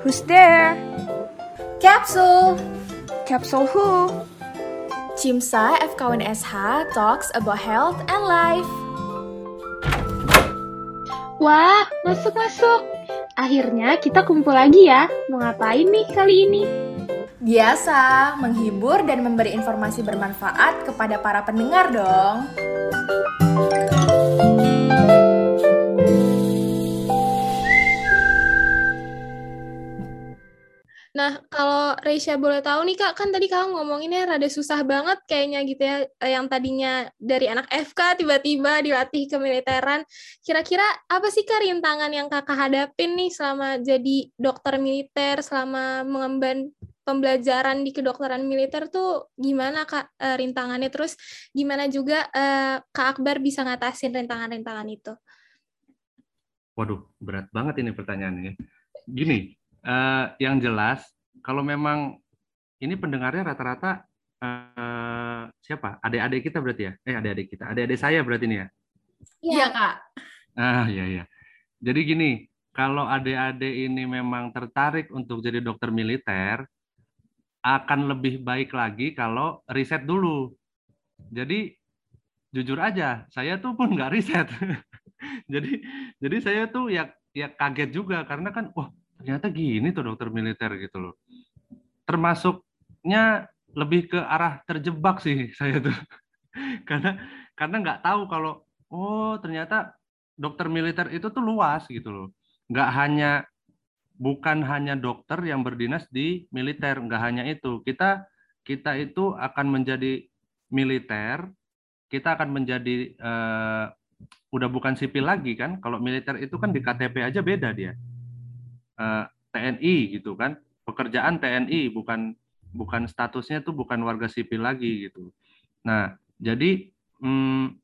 Who's there? Capsule Capsule who? Cimsa FKWN SH talks about health and life. Wah, masuk-masuk. Akhirnya kita kumpul lagi ya. Mau ngapain nih kali ini? Biasa, menghibur dan memberi informasi bermanfaat kepada para pendengar dong. Reisha boleh tahu nih Kak, kan tadi Kakak ngomonginnya rada susah banget kayaknya gitu ya, eh, yang tadinya dari anak FK tiba-tiba dilatih ke militeran. Kira-kira apa sih Kak rintangan yang Kakak hadapin nih selama jadi dokter militer, selama mengemban pembelajaran di kedokteran militer tuh gimana Kak eh, rintangannya? Terus gimana juga eh, Kak Akbar bisa ngatasin rintangan-rintangan itu? Waduh, berat banget ini pertanyaannya. Gini, uh, yang jelas kalau memang ini pendengarnya rata-rata uh, siapa? Adik-adik kita berarti ya? Eh adik-adik kita, adik-adik saya berarti ini ya? Iya kak. Ah iya iya. Jadi gini, kalau adik-adik ini memang tertarik untuk jadi dokter militer, akan lebih baik lagi kalau riset dulu. Jadi jujur aja, saya tuh pun nggak riset. jadi jadi saya tuh ya ya kaget juga karena kan wah ternyata gini tuh dokter militer gitu loh. Termasuknya lebih ke arah terjebak sih saya tuh. karena karena nggak tahu kalau oh ternyata dokter militer itu tuh luas gitu loh. Nggak hanya bukan hanya dokter yang berdinas di militer, nggak hanya itu. Kita kita itu akan menjadi militer, kita akan menjadi uh, udah bukan sipil lagi kan. Kalau militer itu kan di KTP aja beda dia eh, TNI gitu kan. Pekerjaan TNI bukan bukan statusnya tuh bukan warga sipil lagi gitu. Nah jadi hmm,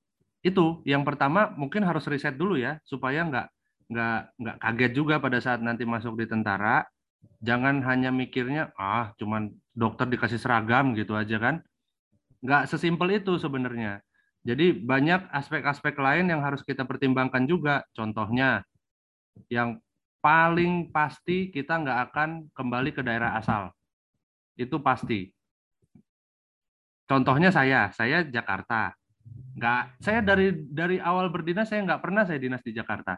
itu yang pertama mungkin harus riset dulu ya supaya nggak nggak nggak kaget juga pada saat nanti masuk di tentara. Jangan hanya mikirnya ah cuman dokter dikasih seragam gitu aja kan. Nggak sesimpel itu sebenarnya. Jadi banyak aspek-aspek lain yang harus kita pertimbangkan juga. Contohnya yang paling pasti kita nggak akan kembali ke daerah asal. Itu pasti. Contohnya saya, saya Jakarta. Nggak, saya dari dari awal berdinas saya nggak pernah saya dinas di Jakarta.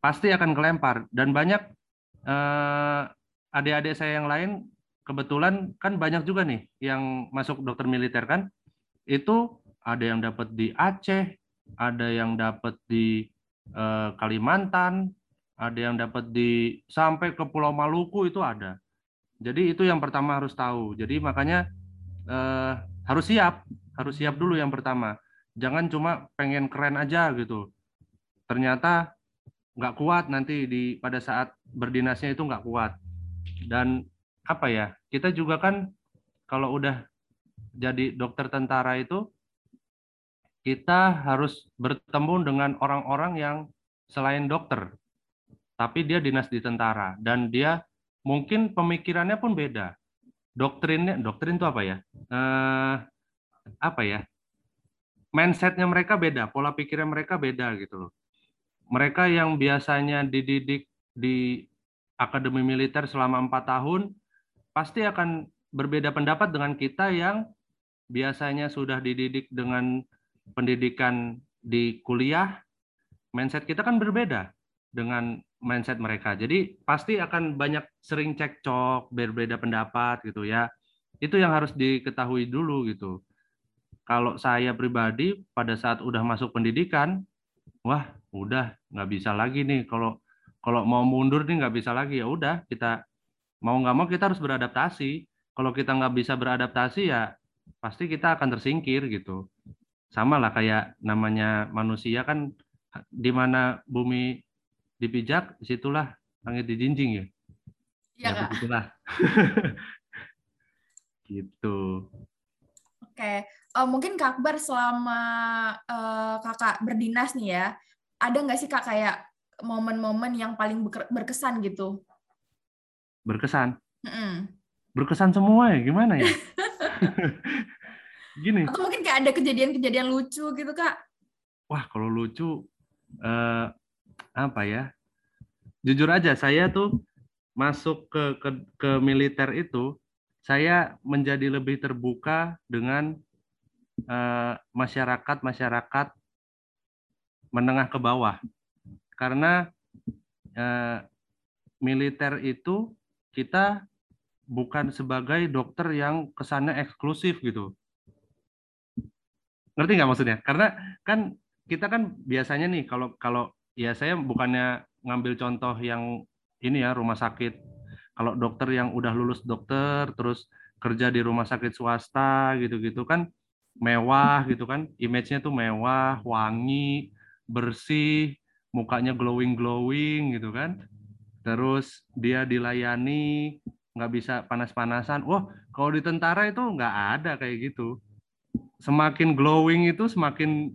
Pasti akan kelempar. Dan banyak eh, adik-adik saya yang lain kebetulan kan banyak juga nih yang masuk dokter militer kan. Itu ada yang dapat di Aceh, ada yang dapat di eh, Kalimantan, ada yang dapat di sampai ke Pulau Maluku itu ada. Jadi itu yang pertama harus tahu. Jadi makanya eh, harus siap, harus siap dulu yang pertama. Jangan cuma pengen keren aja gitu. Ternyata nggak kuat nanti di pada saat berdinasnya itu nggak kuat. Dan apa ya? Kita juga kan kalau udah jadi dokter tentara itu kita harus bertemu dengan orang-orang yang selain dokter tapi dia dinas di tentara dan dia mungkin pemikirannya pun beda. Doktrinnya, doktrin itu apa ya? Eh, apa ya? Mindsetnya mereka beda, pola pikirnya mereka beda gitu loh. Mereka yang biasanya dididik di akademi militer selama empat tahun pasti akan berbeda pendapat dengan kita yang biasanya sudah dididik dengan pendidikan di kuliah. Mindset kita kan berbeda dengan mindset mereka. Jadi pasti akan banyak sering cekcok, berbeda pendapat gitu ya. Itu yang harus diketahui dulu gitu. Kalau saya pribadi pada saat udah masuk pendidikan, wah udah nggak bisa lagi nih. Kalau kalau mau mundur nih nggak bisa lagi ya udah kita mau nggak mau kita harus beradaptasi. Kalau kita nggak bisa beradaptasi ya pasti kita akan tersingkir gitu. Sama lah kayak namanya manusia kan di mana bumi dipijak, di situlah langit dijinjing ya. Iya, ya, Begitulah. gitu. Oke, uh, mungkin Kak Akbar selama uh, kakak berdinas nih ya, ada nggak sih kak kayak momen-momen yang paling berkesan gitu? Berkesan? Mm -mm. Berkesan semua ya, gimana ya? Gini. Atau mungkin kayak ada kejadian-kejadian lucu gitu kak? Wah, kalau lucu, uh, apa ya? Jujur aja saya tuh masuk ke ke, ke militer itu saya menjadi lebih terbuka dengan uh, masyarakat masyarakat menengah ke bawah. Karena uh, militer itu kita bukan sebagai dokter yang kesannya eksklusif gitu. Ngerti nggak maksudnya? Karena kan kita kan biasanya nih kalau kalau ya saya bukannya ngambil contoh yang ini ya rumah sakit. Kalau dokter yang udah lulus dokter terus kerja di rumah sakit swasta gitu-gitu kan mewah gitu kan. Image-nya tuh mewah wangi bersih mukanya glowing glowing gitu kan. Terus dia dilayani nggak bisa panas-panasan. Wah kalau di tentara itu nggak ada kayak gitu. Semakin glowing itu semakin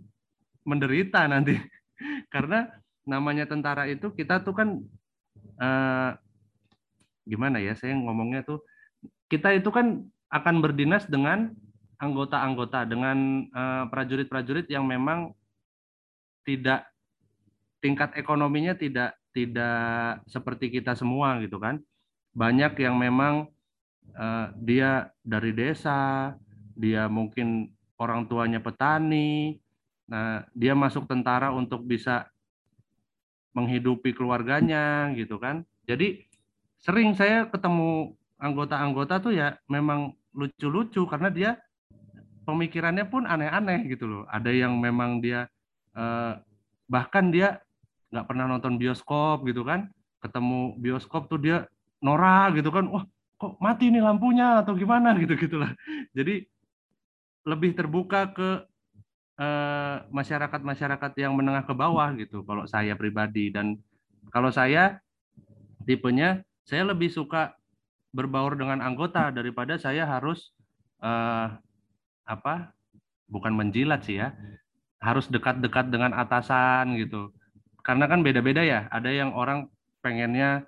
menderita nanti. Karena namanya tentara itu kita tuh kan eh, gimana ya saya ngomongnya tuh kita itu kan akan berdinas dengan anggota-anggota dengan eh, prajurit-prajurit yang memang tidak tingkat ekonominya tidak tidak seperti kita semua gitu kan. Banyak yang memang uh, dia dari desa dia mungkin orang tuanya petani nah dia masuk tentara untuk bisa menghidupi keluarganya gitu kan jadi sering saya ketemu anggota-anggota tuh ya memang lucu-lucu karena dia pemikirannya pun aneh-aneh gitu loh. Ada yang memang dia eh, bahkan dia nggak pernah nonton bioskop gitu kan, ketemu bioskop tuh dia norak gitu kan, wah kok mati nih lampunya atau gimana gitu gitulah. Jadi lebih terbuka ke masyarakat-masyarakat yang menengah ke bawah gitu kalau saya pribadi. Dan kalau saya tipenya saya lebih suka berbaur dengan anggota daripada saya harus uh, apa bukan menjilat sih ya harus dekat-dekat dengan atasan gitu. Karena kan beda-beda ya ada yang orang pengennya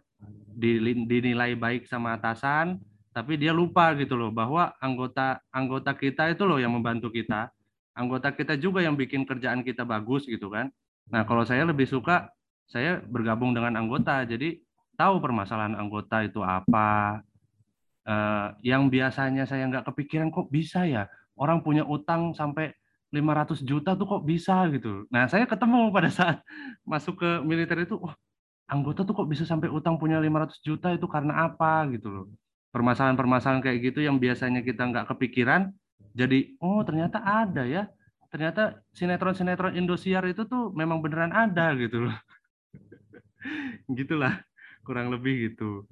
dinilai baik sama atasan tapi dia lupa gitu loh bahwa anggota anggota kita itu loh yang membantu kita anggota kita juga yang bikin kerjaan kita bagus gitu kan nah kalau saya lebih suka saya bergabung dengan anggota jadi tahu permasalahan anggota itu apa. Uh, yang biasanya saya nggak kepikiran kok bisa ya orang punya utang sampai 500 juta tuh kok bisa gitu. Nah saya ketemu pada saat masuk ke militer itu, wah anggota tuh kok bisa sampai utang punya 500 juta itu karena apa gitu loh. Permasalahan-permasalahan kayak gitu yang biasanya kita nggak kepikiran, jadi oh ternyata ada ya. Ternyata sinetron-sinetron Indosiar itu tuh memang beneran ada gitu loh. Gitulah kurang lebih gitu.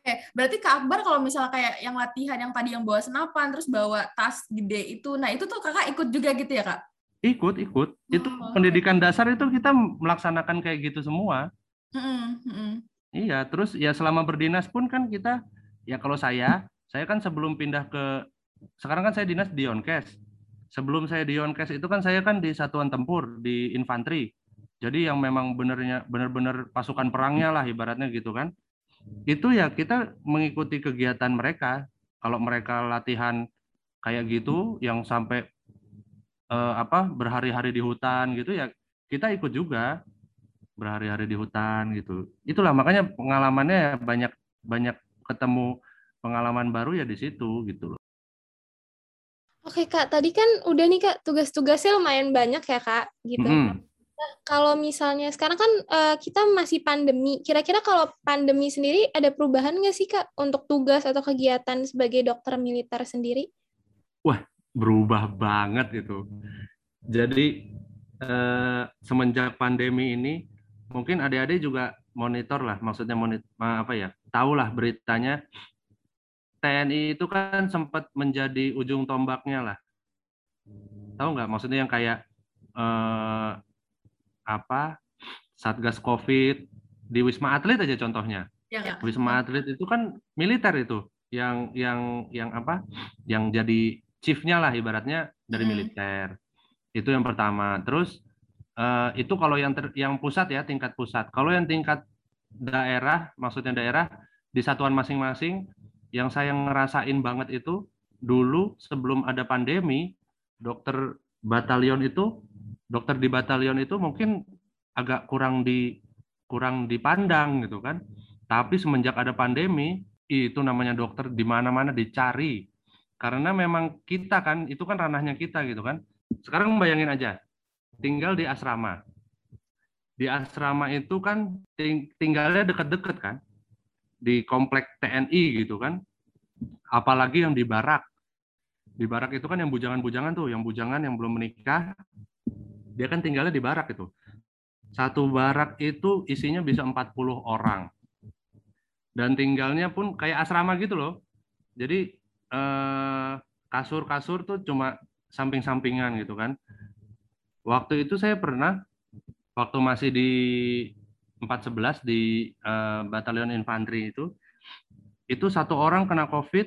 Oke, berarti Kak Akbar kalau misalnya kayak yang latihan yang tadi yang bawa senapan terus bawa tas gede itu, nah itu tuh kakak ikut juga gitu ya kak? Ikut, ikut. Oh, itu pendidikan dasar itu kita melaksanakan kayak gitu semua. Mm -hmm. Iya, terus ya selama berdinas pun kan kita, ya kalau saya, saya kan sebelum pindah ke, sekarang kan saya dinas di Onkes. Sebelum saya di Onkes itu kan saya kan di satuan tempur, di infanteri. Jadi yang memang benernya benar-benar pasukan perangnya lah ibaratnya gitu kan. Itu ya kita mengikuti kegiatan mereka. Kalau mereka latihan kayak gitu yang sampai eh, apa berhari-hari di hutan gitu ya kita ikut juga berhari-hari di hutan gitu. Itulah makanya pengalamannya banyak banyak ketemu pengalaman baru ya di situ gitu loh. Oke kak, tadi kan udah nih kak tugas-tugasnya lumayan banyak ya kak, gitu. Mm -hmm kalau misalnya sekarang kan uh, kita masih pandemi, kira-kira kalau pandemi sendiri ada perubahan nggak sih kak untuk tugas atau kegiatan sebagai dokter militer sendiri? Wah, berubah banget itu. Jadi uh, semenjak pandemi ini, mungkin adik-adik juga monitor lah, maksudnya monitor apa ya, tahulah beritanya. TNI itu kan sempat menjadi ujung tombaknya lah. Tahu nggak? Maksudnya yang kayak uh, apa satgas covid di wisma atlet aja contohnya ya, ya. wisma atlet itu kan militer itu yang yang yang apa yang jadi chiefnya lah ibaratnya dari hmm. militer itu yang pertama terus uh, itu kalau yang ter, yang pusat ya tingkat pusat kalau yang tingkat daerah maksudnya daerah di satuan masing-masing yang saya ngerasain banget itu dulu sebelum ada pandemi dokter batalion itu dokter di batalion itu mungkin agak kurang di kurang dipandang gitu kan Tapi semenjak ada pandemi, itu namanya dokter di mana-mana dicari. Karena memang kita kan, itu kan ranahnya kita gitu kan. Sekarang bayangin aja, tinggal di asrama. Di asrama itu kan tinggalnya deket-deket kan. Di komplek TNI gitu kan. Apalagi yang di barak. Di barak itu kan yang bujangan-bujangan tuh, yang bujangan yang belum menikah, dia kan tinggalnya di barak itu. Satu barak itu isinya bisa 40 orang. Dan tinggalnya pun kayak asrama gitu loh. Jadi eh, kasur-kasur tuh cuma samping-sampingan gitu kan. Waktu itu saya pernah waktu masih di 411 di uh, Batalion Infanteri itu itu satu orang kena Covid,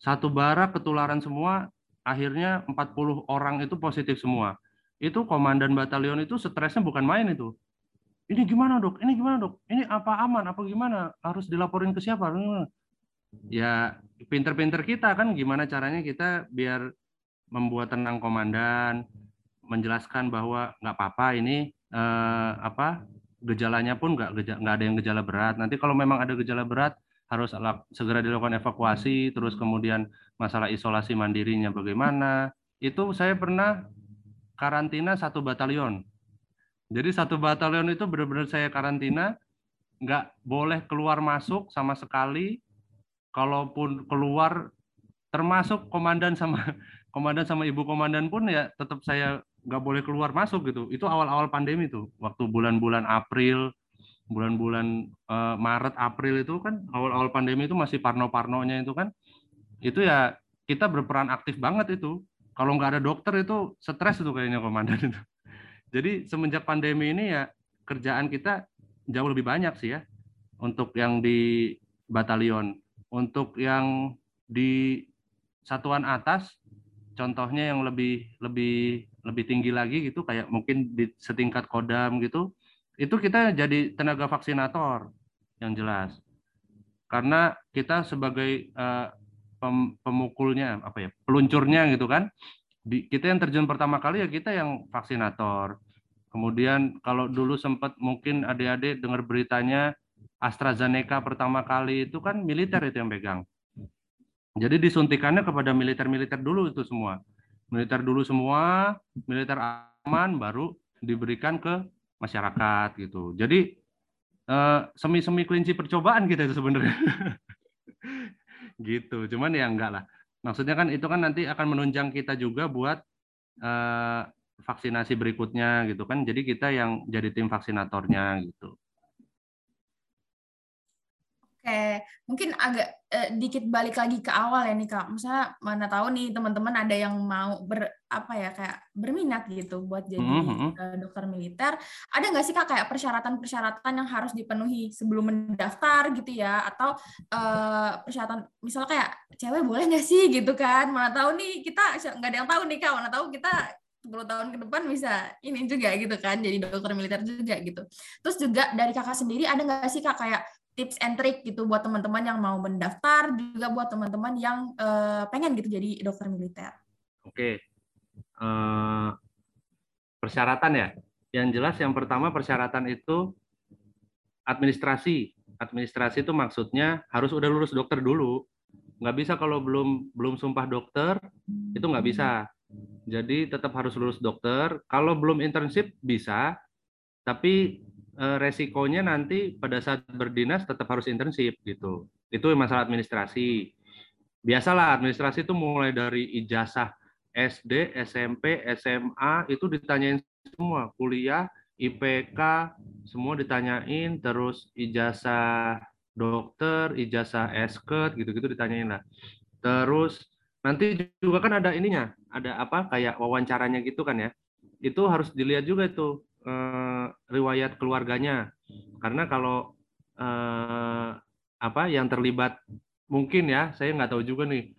satu barak ketularan semua, akhirnya 40 orang itu positif semua. Itu komandan batalion itu stresnya bukan main itu. Ini gimana dok? Ini gimana dok? Ini apa aman? Apa gimana? Harus dilaporin ke siapa? Ya pinter-pinter kita kan gimana caranya kita biar membuat tenang komandan, menjelaskan bahwa nggak apa-apa ini eh, apa gejalanya pun nggak nggak ada yang gejala berat. Nanti kalau memang ada gejala berat harus segera dilakukan evakuasi, terus kemudian masalah isolasi mandirinya bagaimana. Itu saya pernah karantina satu batalion. Jadi satu batalion itu benar-benar saya karantina, nggak boleh keluar masuk sama sekali. Kalaupun keluar, termasuk komandan sama komandan sama ibu komandan pun ya tetap saya nggak boleh keluar masuk gitu. Itu awal-awal pandemi tuh, waktu bulan-bulan April, bulan-bulan uh, Maret, April itu kan awal-awal pandemi itu masih parno-parnonya itu kan, itu ya kita berperan aktif banget itu. Kalau nggak ada dokter itu stres itu kayaknya komandan itu. Jadi semenjak pandemi ini ya kerjaan kita jauh lebih banyak sih ya untuk yang di batalion. Untuk yang di satuan atas contohnya yang lebih lebih lebih tinggi lagi gitu kayak mungkin di setingkat kodam gitu itu kita jadi tenaga vaksinator yang jelas. Karena kita sebagai uh, pem, pemukulnya apa ya peluncurnya gitu kan di, kita yang terjun pertama kali ya kita yang vaksinator. Kemudian kalau dulu sempat mungkin adik-adik dengar beritanya AstraZeneca pertama kali itu kan militer itu yang pegang jadi disuntikannya kepada militer-militer dulu itu semua. Militer dulu semua, militer aman baru diberikan ke masyarakat gitu. Jadi eh, semi-semi kelinci percobaan kita itu sebenarnya. gitu. Cuman ya enggak lah. Maksudnya kan itu kan nanti akan menunjang kita juga buat eh, vaksinasi berikutnya gitu kan. Jadi kita yang jadi tim vaksinatornya gitu. Oke, mungkin agak eh, dikit balik lagi ke awal ya nih kak. Misalnya mana tahu nih teman-teman ada yang mau ber apa ya kayak berminat gitu buat jadi mm -hmm. uh, dokter militer. Ada nggak sih kak kayak persyaratan-persyaratan yang harus dipenuhi sebelum mendaftar gitu ya? Atau uh, persyaratan misalnya kayak cewek boleh nggak sih gitu kan? Mana tahu nih kita nggak ada yang tahu nih kak. Mana tahu kita 10 tahun ke depan bisa ini juga gitu kan jadi dokter militer juga gitu. Terus juga dari kakak sendiri ada nggak sih kak kayak tips and trick gitu buat teman-teman yang mau mendaftar juga buat teman-teman yang uh, pengen gitu jadi dokter militer. Oke, uh, persyaratan ya. Yang jelas yang pertama persyaratan itu administrasi. Administrasi itu maksudnya harus udah lulus dokter dulu. Nggak bisa kalau belum belum sumpah dokter itu nggak bisa. Jadi tetap harus lulus dokter. Kalau belum internship bisa, tapi resikonya nanti pada saat berdinas tetap harus internship gitu. Itu masalah administrasi. Biasalah administrasi itu mulai dari ijazah SD, SMP, SMA itu ditanyain semua, kuliah, IPK, semua ditanyain, terus ijazah dokter, ijazah esket gitu-gitu ditanyain lah. Terus nanti juga kan ada ininya, ada apa kayak wawancaranya gitu kan ya. Itu harus dilihat juga itu eh, riwayat keluarganya. Karena kalau eh, apa yang terlibat mungkin ya saya nggak tahu juga nih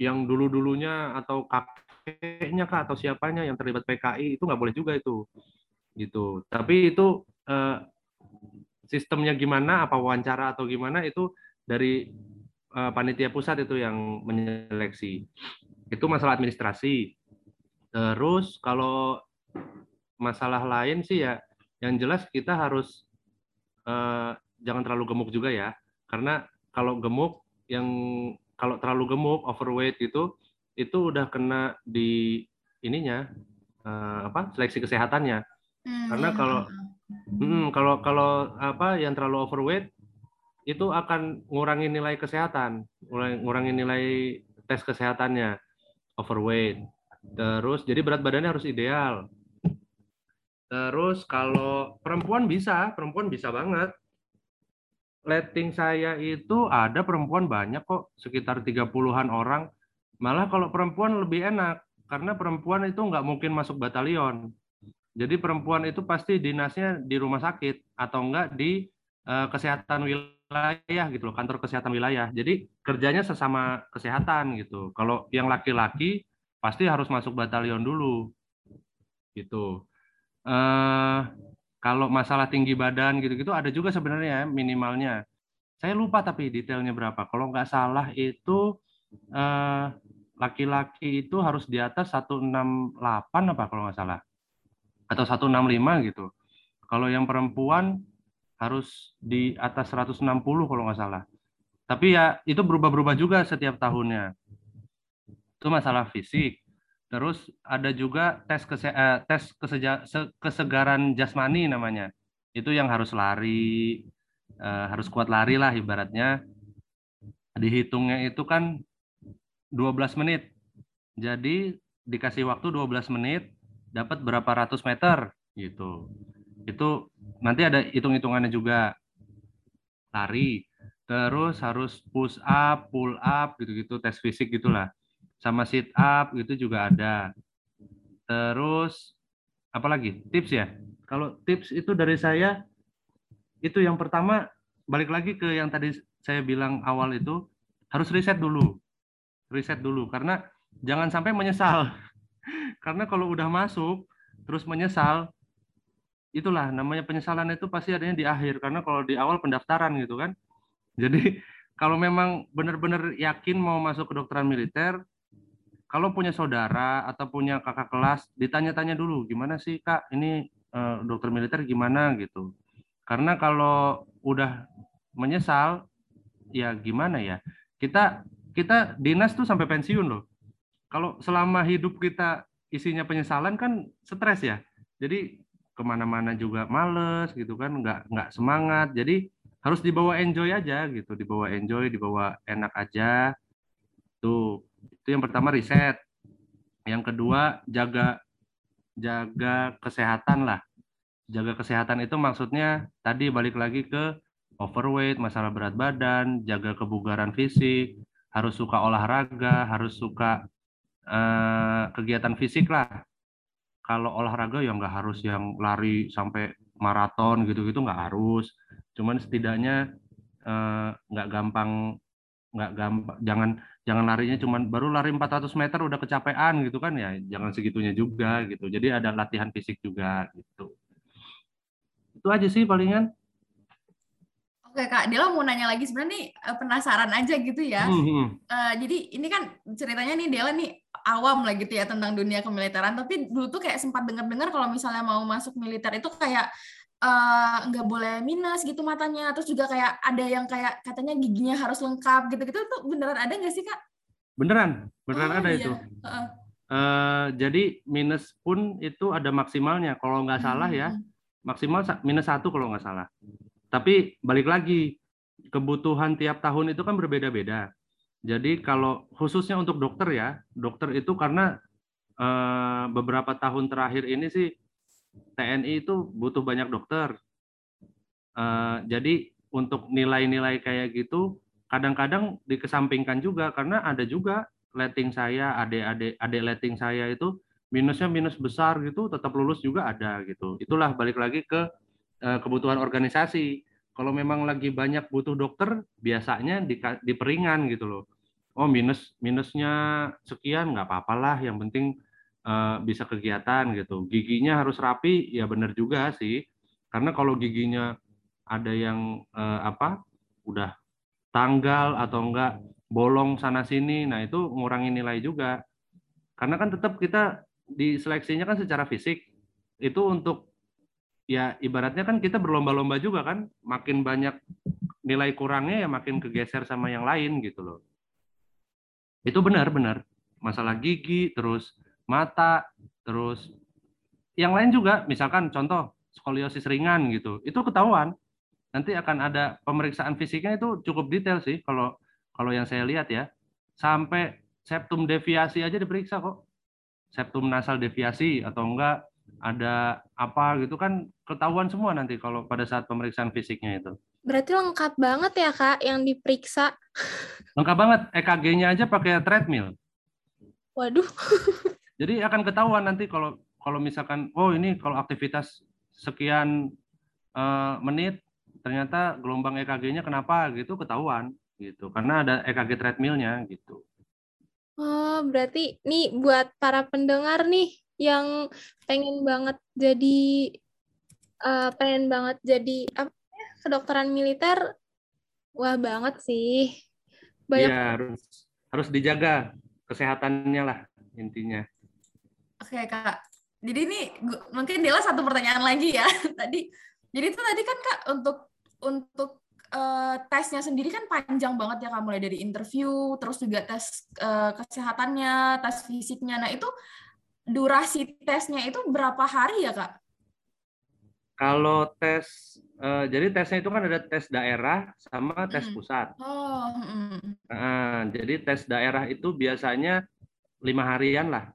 yang dulu dulunya atau kakeknya kah atau siapanya yang terlibat PKI itu nggak boleh juga itu gitu. Tapi itu eh, sistemnya gimana apa wawancara atau gimana itu dari eh, panitia pusat itu yang menyeleksi. Itu masalah administrasi. Terus kalau masalah lain sih ya yang jelas kita harus uh, jangan terlalu gemuk juga ya. Karena kalau gemuk yang kalau terlalu gemuk overweight gitu itu udah kena di ininya uh, apa seleksi kesehatannya. Hmm, Karena iya, kalau hmm, kalau kalau apa yang terlalu overweight itu akan ngurangi nilai kesehatan, ngurangi nilai tes kesehatannya overweight. Terus jadi berat badannya harus ideal. Terus kalau perempuan bisa, perempuan bisa banget. Letting saya itu ada perempuan banyak kok, sekitar 30-an orang. Malah kalau perempuan lebih enak, karena perempuan itu nggak mungkin masuk batalion. Jadi perempuan itu pasti dinasnya di rumah sakit atau enggak di uh, kesehatan wilayah gitu loh, kantor kesehatan wilayah. Jadi kerjanya sesama kesehatan gitu. Kalau yang laki-laki pasti harus masuk batalion dulu. Gitu. Uh, kalau masalah tinggi badan gitu-gitu ada juga sebenarnya minimalnya. Saya lupa tapi detailnya berapa. Kalau nggak salah itu uh, laki-laki itu harus di atas 168 apa kalau nggak salah atau 165 gitu. Kalau yang perempuan harus di atas 160 kalau nggak salah. Tapi ya itu berubah-berubah juga setiap tahunnya. Itu masalah fisik. Terus ada juga tes kese eh, tes keseja kesegaran jasmani namanya. Itu yang harus lari, eh, harus kuat lari lah ibaratnya. Dihitungnya itu kan 12 menit. Jadi dikasih waktu 12 menit, dapat berapa ratus meter gitu. Itu nanti ada hitung-hitungannya juga. Lari, terus harus push up, pull up gitu-gitu, tes fisik gitulah. Sama sit up itu juga ada. Terus apa lagi? Tips ya. Kalau tips itu dari saya itu yang pertama balik lagi ke yang tadi saya bilang awal itu harus riset dulu. Riset dulu karena jangan sampai menyesal Karena kalau udah masuk terus menyesal, itulah namanya penyesalan itu pasti adanya di akhir karena kalau di awal pendaftaran gitu kan. Jadi kalau memang benar-benar yakin mau masuk ke kedokteran militer, kalau punya saudara atau punya kakak kelas, ditanya-tanya dulu gimana sih kak ini uh, dokter militer gimana gitu. Karena kalau udah menyesal, ya gimana ya? Kita kita dinas tuh sampai pensiun loh. Kalau selama hidup kita isinya penyesalan kan stres ya. Jadi ke mana-mana juga males gitu kan, nggak nggak semangat. Jadi harus dibawa enjoy aja gitu, dibawa enjoy, dibawa enak aja. Tuh itu yang pertama riset. Yang kedua jaga jaga kesehatan lah. Jaga kesehatan itu maksudnya tadi balik lagi ke overweight, masalah berat badan, jaga kebugaran fisik, harus suka olahraga, harus suka Eh, kegiatan fisik lah. Kalau olahraga ya nggak harus yang lari sampai maraton gitu-gitu nggak harus. Cuman setidaknya eh, nggak gampang nggak gampang jangan jangan larinya cuman baru lari 400 meter udah kecapean gitu kan ya jangan segitunya juga gitu jadi ada latihan fisik juga gitu itu aja sih palingan Oke Kak, Dela mau nanya lagi sebenarnya nih eh, penasaran aja gitu ya. Hmm. Uh, jadi ini kan ceritanya nih Dela nih awam lah gitu ya tentang dunia kemiliteran, tapi dulu tuh kayak sempat dengar-dengar kalau misalnya mau masuk militer itu kayak nggak uh, boleh minus gitu matanya, terus juga kayak ada yang kayak katanya giginya harus lengkap gitu-gitu tuh beneran ada nggak sih Kak? Beneran, beneran oh, ada iya. itu. Uh. Uh, jadi minus pun itu ada maksimalnya kalau nggak salah ya, hmm. maksimal minus satu kalau nggak salah. Tapi balik lagi, kebutuhan tiap tahun itu kan berbeda-beda. Jadi kalau khususnya untuk dokter ya, dokter itu karena eh, beberapa tahun terakhir ini sih TNI itu butuh banyak dokter. Eh, jadi untuk nilai-nilai kayak gitu kadang-kadang dikesampingkan juga karena ada juga letting saya, adik-adik adik letting saya itu minusnya minus besar gitu, tetap lulus juga ada gitu. Itulah balik lagi ke Eh, kebutuhan organisasi. Kalau memang lagi banyak butuh dokter, biasanya di, diperingan gitu loh. Oh minus minusnya sekian nggak apa lah yang penting uh, bisa kegiatan gitu. Giginya harus rapi, ya benar juga sih. Karena kalau giginya ada yang uh, apa, udah tanggal atau enggak bolong sana sini, nah itu ngurangi nilai juga. Karena kan tetap kita di seleksinya kan secara fisik itu untuk ya ibaratnya kan kita berlomba-lomba juga kan makin banyak nilai kurangnya ya makin kegeser sama yang lain gitu loh. Itu benar-benar masalah gigi, terus mata, terus yang lain juga, misalkan contoh skoliosis ringan gitu, itu ketahuan. Nanti akan ada pemeriksaan fisiknya itu cukup detail sih kalau kalau yang saya lihat ya. Sampai septum deviasi aja diperiksa kok. Septum nasal deviasi atau enggak ada apa gitu kan ketahuan semua nanti kalau pada saat pemeriksaan fisiknya itu. Berarti lengkap banget ya kak yang diperiksa. Lengkap banget, EKG-nya aja pakai treadmill. Waduh. Jadi akan ketahuan nanti kalau kalau misalkan oh ini kalau aktivitas sekian uh, menit ternyata gelombang EKG-nya kenapa gitu ketahuan gitu karena ada EKG treadmill-nya gitu. Oh, berarti nih buat para pendengar nih yang pengen banget jadi uh, pengen banget jadi apa ya, kedokteran militer wah banget sih. Banyak ya, harus harus dijaga kesehatannya lah intinya. Oke, Kak. Jadi ini mungkin Dela satu pertanyaan lagi ya. Tadi jadi itu tadi kan Kak untuk untuk uh, tesnya sendiri kan panjang banget ya kak mulai dari interview terus juga tes uh, kesehatannya tes fisiknya nah itu durasi tesnya itu berapa hari ya kak? Kalau tes uh, jadi tesnya itu kan ada tes daerah sama tes mm. pusat. Oh. Mm. Nah, jadi tes daerah itu biasanya lima harian lah.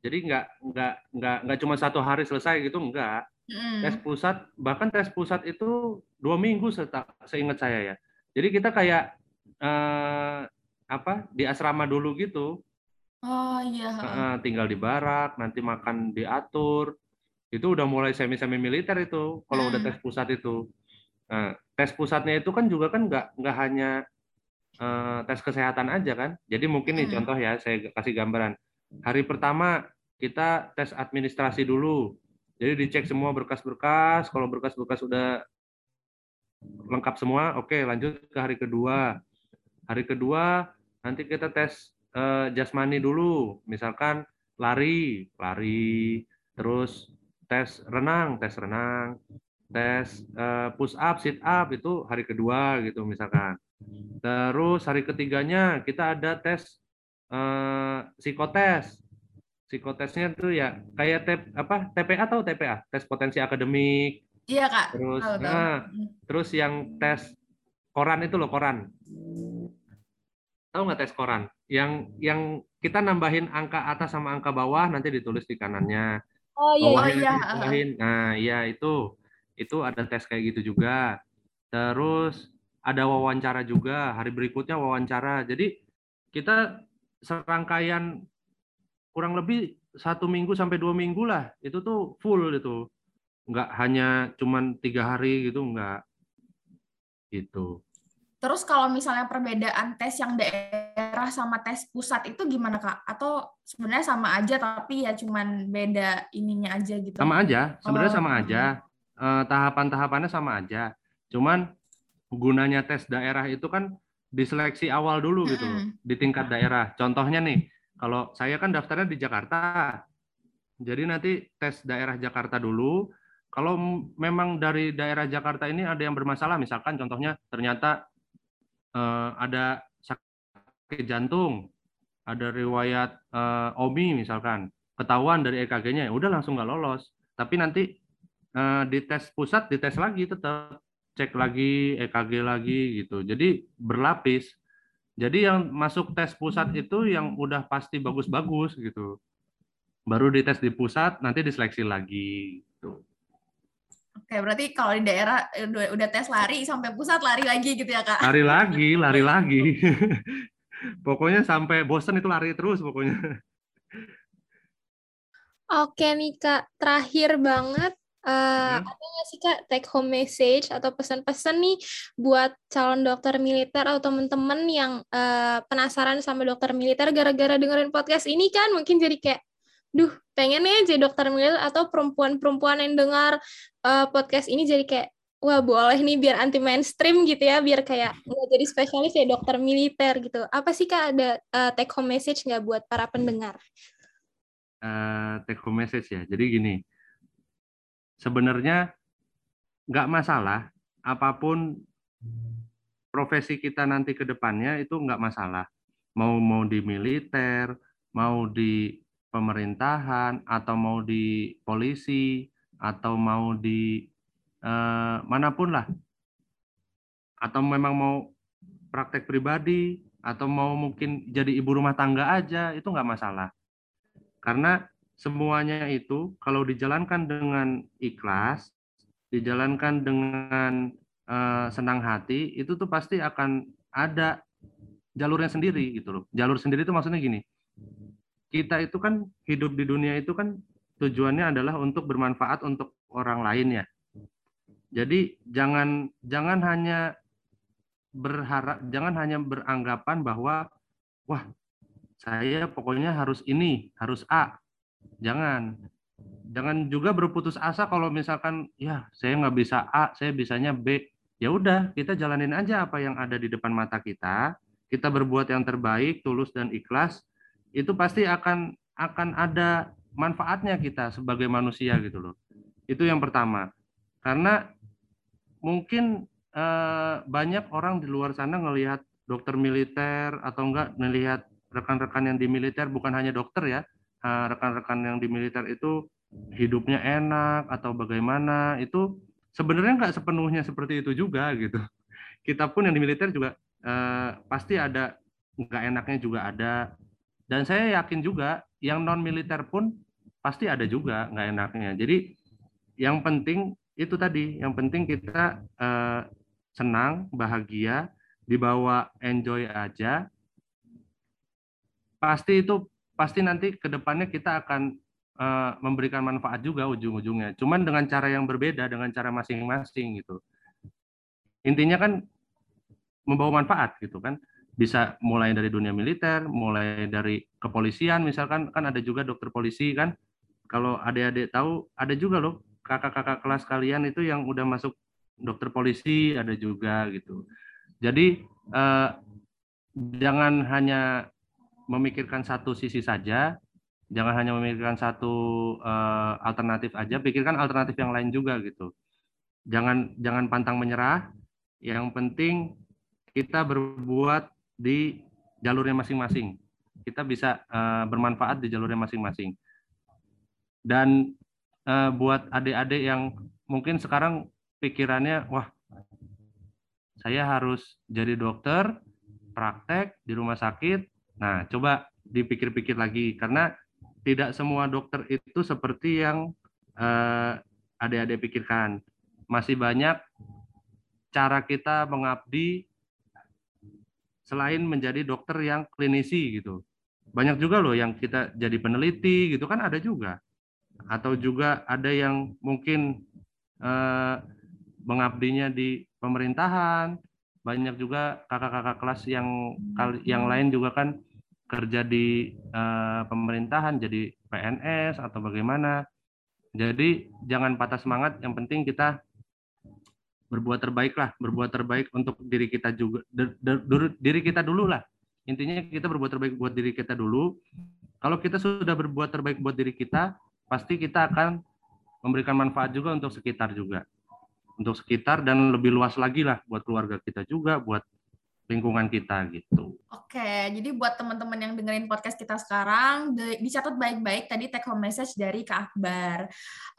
Jadi nggak nggak nggak nggak cuma satu hari selesai gitu nggak. Mm. Tes pusat bahkan tes pusat itu dua minggu seingat saya ya. Jadi kita kayak eh, apa di asrama dulu gitu. Oh iya. Uh, tinggal di barak, nanti makan diatur. Itu udah mulai semi-semi militer itu kalau mm. udah tes pusat itu. Nah, tes pusatnya itu kan juga kan nggak nggak hanya uh, tes kesehatan aja kan. Jadi mungkin nih mm. contoh ya saya kasih gambaran. Hari pertama kita tes administrasi dulu. Jadi dicek semua berkas-berkas, kalau berkas-berkas sudah lengkap semua, oke lanjut ke hari kedua. Hari kedua nanti kita tes uh, jasmani dulu, misalkan lari, lari, terus tes renang, tes renang, tes uh, push up, sit up itu hari kedua gitu misalkan. Terus hari ketiganya kita ada tes uh, psikotes. Psikotesnya tuh ya kayak tep, apa TPA atau TPA tes potensi akademik. Iya kak. Terus tahu, tahu. nah terus yang tes koran itu loh koran. Tahu nggak tes koran? Yang yang kita nambahin angka atas sama angka bawah nanti ditulis di kanannya. Oh iya oh, iya nambahin. nah iya itu. Itu ada tes kayak gitu juga. Terus ada wawancara juga. Hari berikutnya wawancara. Jadi kita serangkaian kurang lebih satu minggu sampai dua minggu lah. Itu tuh full itu nggak hanya cuman tiga hari gitu nggak. Gitu. Terus kalau misalnya perbedaan tes yang daerah sama tes pusat itu gimana kak? Atau sebenarnya sama aja tapi ya cuman beda ininya aja gitu? Sama aja. Sebenarnya oh. sama aja. Uh, tahapan-tahapannya sama aja. Cuman gunanya tes daerah itu kan diseleksi awal dulu gitu loh, di tingkat daerah contohnya nih kalau saya kan daftarnya di Jakarta. Jadi nanti tes daerah Jakarta dulu. Kalau memang dari daerah Jakarta ini ada yang bermasalah, misalkan contohnya ternyata eh, ada sakit jantung, ada riwayat eh, OMI misalkan, ketahuan dari EKG-nya, ya udah langsung nggak lolos. Tapi nanti eh, di tes pusat, dites lagi tetap cek lagi EKG lagi gitu. Jadi berlapis. Jadi yang masuk tes pusat itu yang udah pasti bagus-bagus gitu. Baru dites di pusat, nanti diseleksi lagi. Gitu. Oke, berarti kalau di daerah eh, udah, tes lari sampai pusat lari lagi gitu ya kak? Lari lagi, lari lagi. pokoknya sampai bosen itu lari terus pokoknya. Oke nih kak, terakhir banget Uh, hmm. Ada nggak sih Kak take home message atau pesan-pesan nih buat calon dokter militer atau temen-temen yang uh, penasaran sama dokter militer gara-gara dengerin podcast ini kan mungkin jadi kayak, duh pengen nih jadi dokter militer atau perempuan-perempuan yang dengar uh, podcast ini jadi kayak, wah boleh nih biar anti mainstream gitu ya, biar kayak nggak jadi spesialis ya dokter militer gitu. Apa sih Kak ada uh, take home message nggak buat para pendengar? Uh, take home message ya, jadi gini sebenarnya nggak masalah apa pun profesi kita nanti ke depannya itu nggak masalah. Mau mau di militer, mau di pemerintahan, atau mau di polisi, atau mau di eh, mana pun lah. Atau memang mau praktek pribadi, atau mau mungkin jadi ibu rumah tangga aja, itu nggak masalah. Karena semuanya itu kalau dijalankan dengan ikhlas, dijalankan dengan uh, senang hati, itu tuh pasti akan ada jalurnya sendiri gitu loh. Jalur sendiri itu maksudnya gini. Kita itu kan hidup di dunia itu kan tujuannya adalah untuk bermanfaat untuk orang lain ya. Jadi jangan jangan hanya berharap jangan hanya beranggapan bahwa wah saya pokoknya harus ini, harus A jangan. Jangan juga berputus asa kalau misalkan ya saya nggak bisa A saya bisanya B. Ya udah kita jalanin aja apa yang ada di depan mata kita. Kita berbuat yang terbaik tulus dan ikhlas itu pasti akan akan ada manfaatnya kita sebagai manusia gitu loh. Itu yang pertama. Karena mungkin eh, banyak orang di luar sana ngelihat dokter militer atau enggak melihat rekan-rekan yang di militer bukan hanya dokter ya rekan-rekan yang di militer itu hidupnya enak atau bagaimana itu sebenarnya nggak sepenuhnya seperti itu juga gitu. Kita pun yang di militer juga eh, pasti ada nggak enaknya juga ada. Dan saya yakin juga yang non militer pun pasti ada juga nggak enaknya. Jadi yang penting itu tadi, yang penting kita eh, senang, bahagia, dibawa enjoy aja. Pasti itu pasti nanti ke depannya kita akan uh, memberikan manfaat juga ujung-ujungnya. Cuman dengan cara yang berbeda, dengan cara masing-masing gitu. Intinya kan membawa manfaat gitu kan. Bisa mulai dari dunia militer, mulai dari kepolisian misalkan kan ada juga dokter polisi kan. Kalau adik-adik tahu ada juga loh kakak-kakak kelas kalian itu yang udah masuk dokter polisi ada juga gitu. Jadi eh, jangan hanya memikirkan satu sisi saja, jangan hanya memikirkan satu uh, alternatif aja, pikirkan alternatif yang lain juga gitu. Jangan jangan pantang menyerah. Yang penting kita berbuat di jalurnya masing-masing. Kita bisa uh, bermanfaat di jalurnya masing-masing. Dan uh, buat adik-adik yang mungkin sekarang pikirannya, wah, saya harus jadi dokter, praktek di rumah sakit, Nah, coba dipikir-pikir lagi karena tidak semua dokter itu seperti yang eh, adik-adik pikirkan. Masih banyak cara kita mengabdi selain menjadi dokter yang klinisi gitu. Banyak juga loh yang kita jadi peneliti gitu kan ada juga. Atau juga ada yang mungkin eh, mengabdinya di pemerintahan. Banyak juga kakak-kakak kelas yang yang lain juga kan kerja di uh, pemerintahan jadi PNS atau bagaimana. Jadi jangan patah semangat, yang penting kita berbuat terbaik lah, berbuat terbaik untuk diri kita juga, diri kita dulu lah. Intinya kita berbuat terbaik buat diri kita dulu. Kalau kita sudah berbuat terbaik buat diri kita, pasti kita akan memberikan manfaat juga untuk sekitar juga. Untuk sekitar dan lebih luas lagi lah buat keluarga kita juga, buat lingkungan kita gitu. Oke, jadi buat teman-teman yang dengerin podcast kita sekarang, dicatat baik-baik tadi take home message dari Kak Akbar.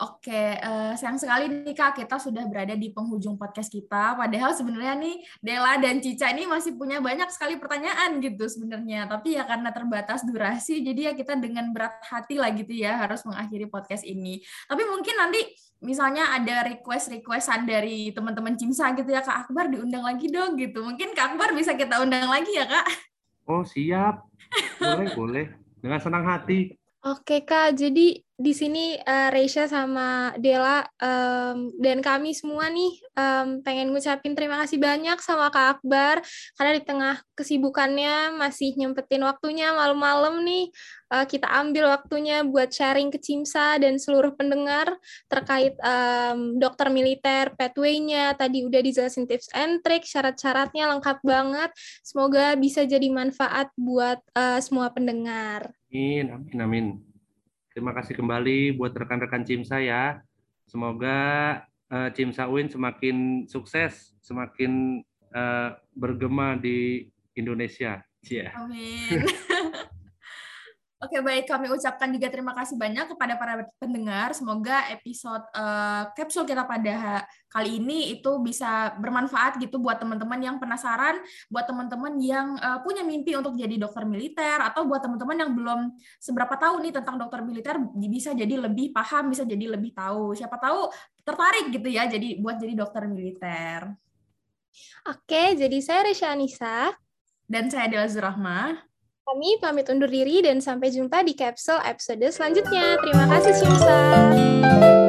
Oke, uh, sayang sekali nih Kak, kita sudah berada di penghujung podcast kita. Padahal sebenarnya nih Dela dan Cica ini masih punya banyak sekali pertanyaan gitu sebenarnya. Tapi ya karena terbatas durasi, jadi ya kita dengan berat hati lah gitu ya harus mengakhiri podcast ini. Tapi mungkin nanti misalnya ada request-requestan dari teman-teman Cimsa gitu ya Kak Akbar diundang lagi dong gitu. Mungkin Kak Akbar bisa kita undang lagi ya Kak? Oh siap, boleh boleh dengan senang hati. Oke Kak, jadi di sini uh, Reisha sama Dela um, dan kami semua nih um, pengen ngucapin terima kasih banyak sama Kak Akbar karena di tengah kesibukannya masih nyempetin waktunya malam-malam nih uh, kita ambil waktunya buat sharing ke Cimsa dan seluruh pendengar terkait um, dokter militer, pathway-nya, tadi udah dijelasin tips and trick, syarat-syaratnya lengkap banget. Semoga bisa jadi manfaat buat uh, semua pendengar. Amin, amin, amin. Terima kasih kembali buat rekan-rekan Cimsa ya. Semoga uh, Cimsa UIN semakin sukses, semakin uh, bergema di Indonesia. Yeah. Amin. Oke baik, kami ucapkan juga terima kasih banyak kepada para pendengar. Semoga episode uh, kapsul kita pada kali ini itu bisa bermanfaat gitu buat teman-teman yang penasaran, buat teman-teman yang uh, punya mimpi untuk jadi dokter militer, atau buat teman-teman yang belum seberapa tahu nih tentang dokter militer bisa jadi lebih paham, bisa jadi lebih tahu. Siapa tahu tertarik gitu ya, jadi buat jadi dokter militer. Oke, jadi saya Resya Anissa. Dan saya Dela Zurahma. Kami pamit undur diri dan sampai jumpa di capsule episode selanjutnya. Terima kasih Simsa.